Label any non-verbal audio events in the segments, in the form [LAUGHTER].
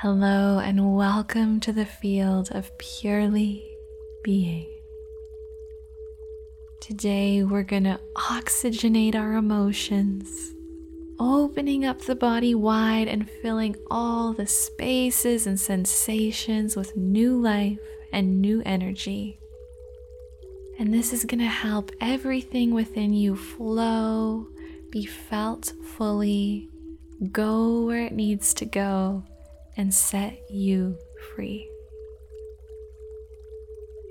Hello, and welcome to the field of purely being. Today, we're going to oxygenate our emotions, opening up the body wide and filling all the spaces and sensations with new life and new energy. And this is going to help everything within you flow, be felt fully, go where it needs to go and set you free.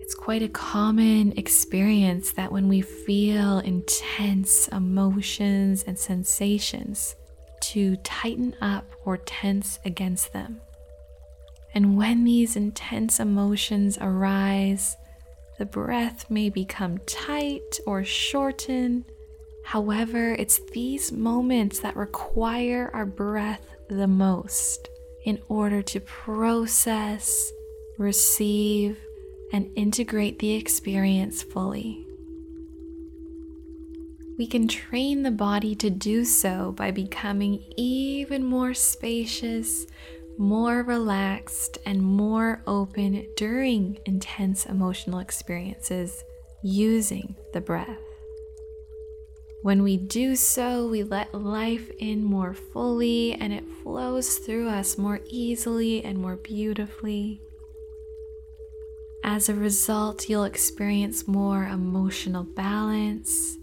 It's quite a common experience that when we feel intense emotions and sensations, to tighten up or tense against them. And when these intense emotions arise, the breath may become tight or shorten. However, it's these moments that require our breath the most in order to process, receive, and integrate the experience fully. We can train the body to do so by becoming even more spacious, more relaxed, and more open during intense emotional experiences using the breath. When we do so, we let life in more fully and it flows through us more easily and more beautifully. As a result, you'll experience more emotional balance,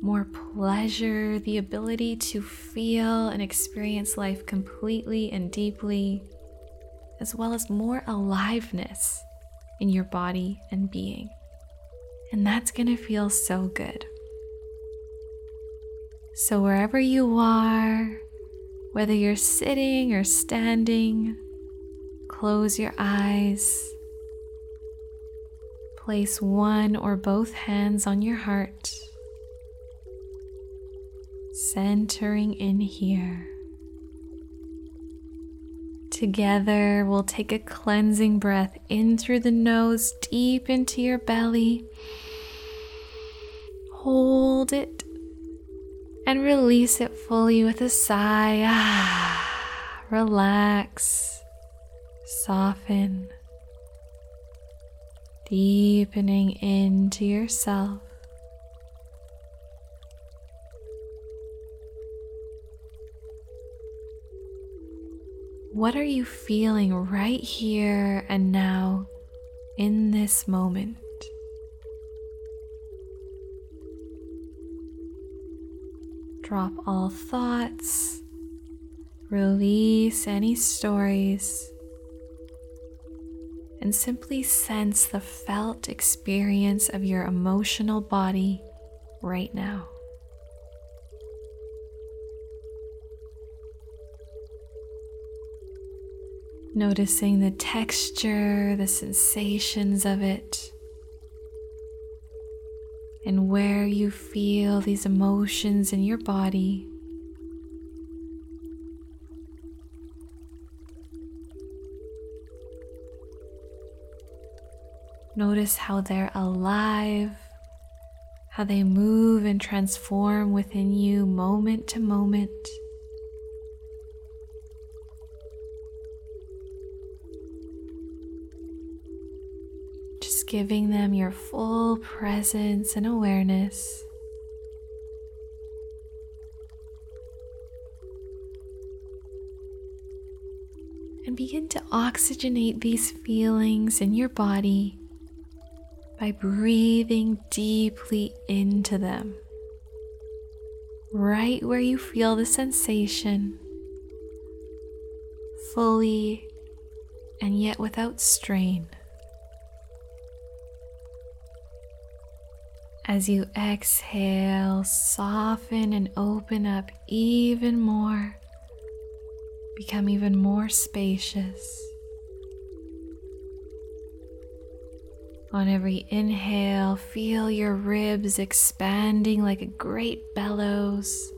more pleasure, the ability to feel and experience life completely and deeply, as well as more aliveness in your body and being. And that's to feel so good. So, wherever you are, whether you're sitting or standing, close your eyes. Place one or both hands on your heart, centering in here. Together, we'll take a cleansing breath in through the nose, deep into your belly. Hold it and release it fully with a sigh. Ah, relax, soften, deepening into yourself. What are you feeling right here and now in this moment? Drop all thoughts, release any stories, and simply sense the felt experience of your emotional body right now. Noticing the texture, the sensations of it and where you feel these emotions in your body. Notice how they're alive, how they move and transform within you moment to moment. Giving them your full presence and awareness. And begin to oxygenate these feelings in your body by breathing deeply into them, right where you feel the sensation, fully and yet without strain. As you exhale, soften and open up even more. Become even more spacious. On every inhale, feel your ribs expanding like a great bellows,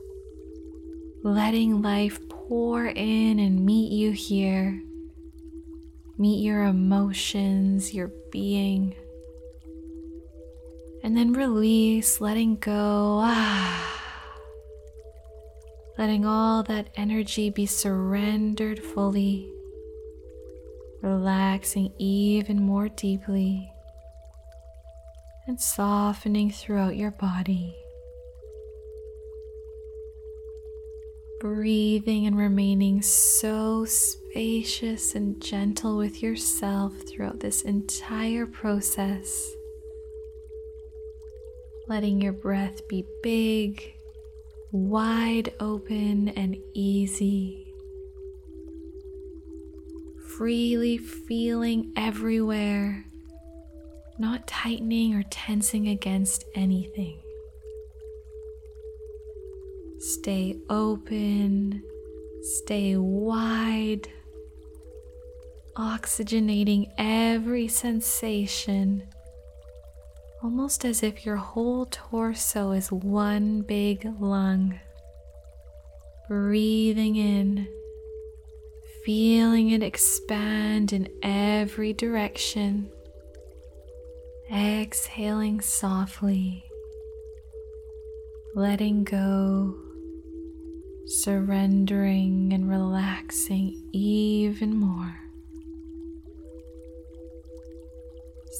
letting life pour in and meet you here. Meet your emotions, your being and then release, letting go. [SIGHS] Letting all that energy be surrendered fully relaxing even more deeply and softening throughout your body. Breathing and remaining so spacious and gentle with yourself throughout this entire process. Letting your breath be big, wide open, and easy freely feeling everywhere, not tightening or tensing against anything. Stay open, stay wide, oxygenating every sensation, almost as if your whole torso is one big lung. Breathing in feeling it expand in every direction. Exhaling softly, letting go, surrendering and relaxing even more.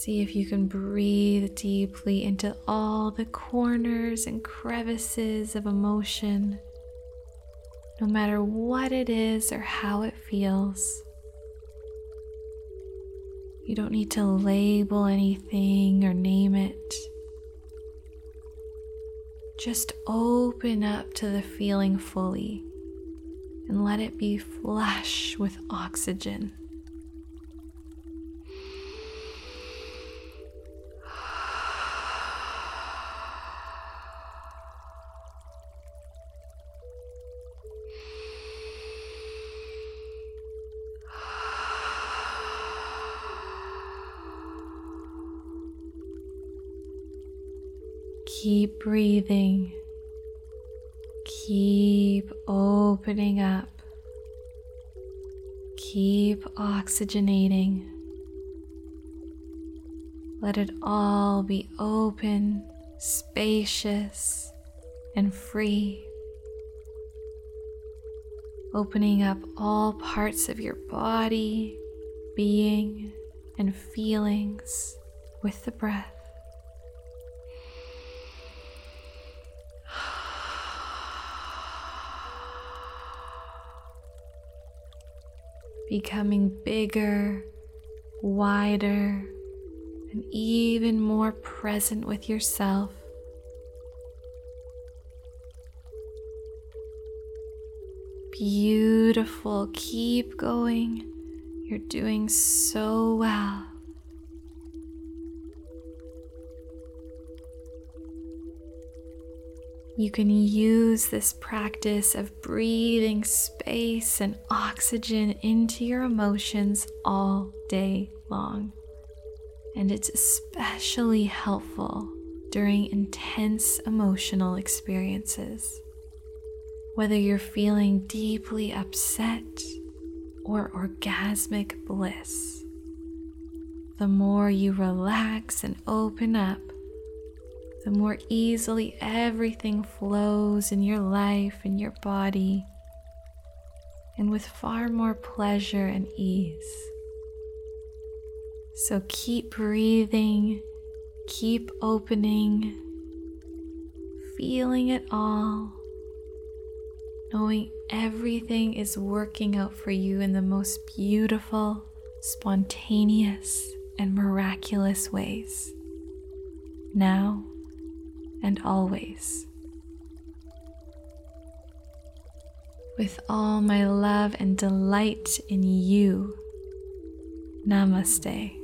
See if you can breathe deeply into all the corners and crevices of emotion no matter what it is or how it feels. You don't need to label anything or name it. Just open up to the feeling fully and let it be flush with oxygen. Keep breathing. Keep opening up. Keep oxygenating. Let it all be open, spacious, and free. Opening up all parts of your body, being, and feelings with the breath. Becoming bigger, wider, and even more present with yourself. Beautiful. Keep going. You're doing so well. You can use this practice of breathing space and oxygen into your emotions all day long. And it's especially helpful during intense emotional experiences. Whether you're feeling deeply upset or orgasmic bliss, the more you relax and open up, the more easily everything flows in your life and your body, and with far more pleasure and ease. So keep breathing, keep opening, feeling it all, knowing everything is working out for you in the most beautiful, spontaneous, and miraculous ways. Now, and always. With all my love and delight in you, Namaste.